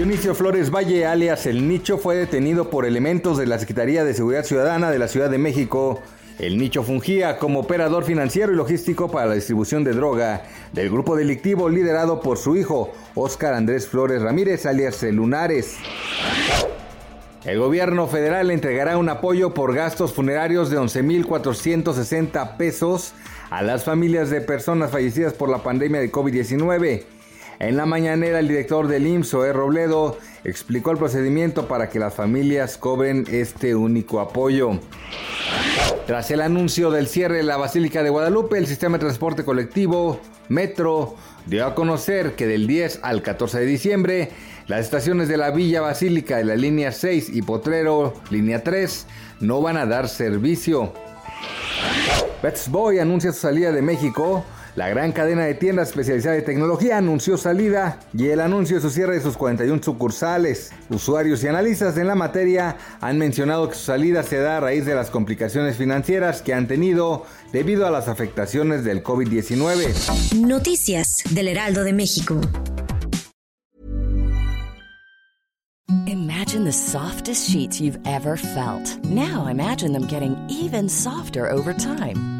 Dionisio Flores Valle, alias El Nicho, fue detenido por elementos de la Secretaría de Seguridad Ciudadana de la Ciudad de México. El Nicho fungía como operador financiero y logístico para la distribución de droga del grupo delictivo liderado por su hijo, Óscar Andrés Flores Ramírez, alias El Lunares. El gobierno federal entregará un apoyo por gastos funerarios de 11.460 pesos a las familias de personas fallecidas por la pandemia de COVID-19. En la mañanera, el director del IMSS, E. Robledo, explicó el procedimiento para que las familias cobren este único apoyo. Tras el anuncio del cierre de la Basílica de Guadalupe, el sistema de transporte colectivo Metro dio a conocer que del 10 al 14 de diciembre, las estaciones de la Villa Basílica de la línea 6 y Potrero, línea 3, no van a dar servicio. Best Boy anuncia su salida de México. La gran cadena de tiendas especializada de tecnología anunció salida y el anuncio de su cierre de sus 41 sucursales. Usuarios y analistas en la materia han mencionado que su salida se da a raíz de las complicaciones financieras que han tenido debido a las afectaciones del COVID-19. Noticias del Heraldo de México. Imagine the softest sheets you've ever felt. Now imagine them getting even softer over time.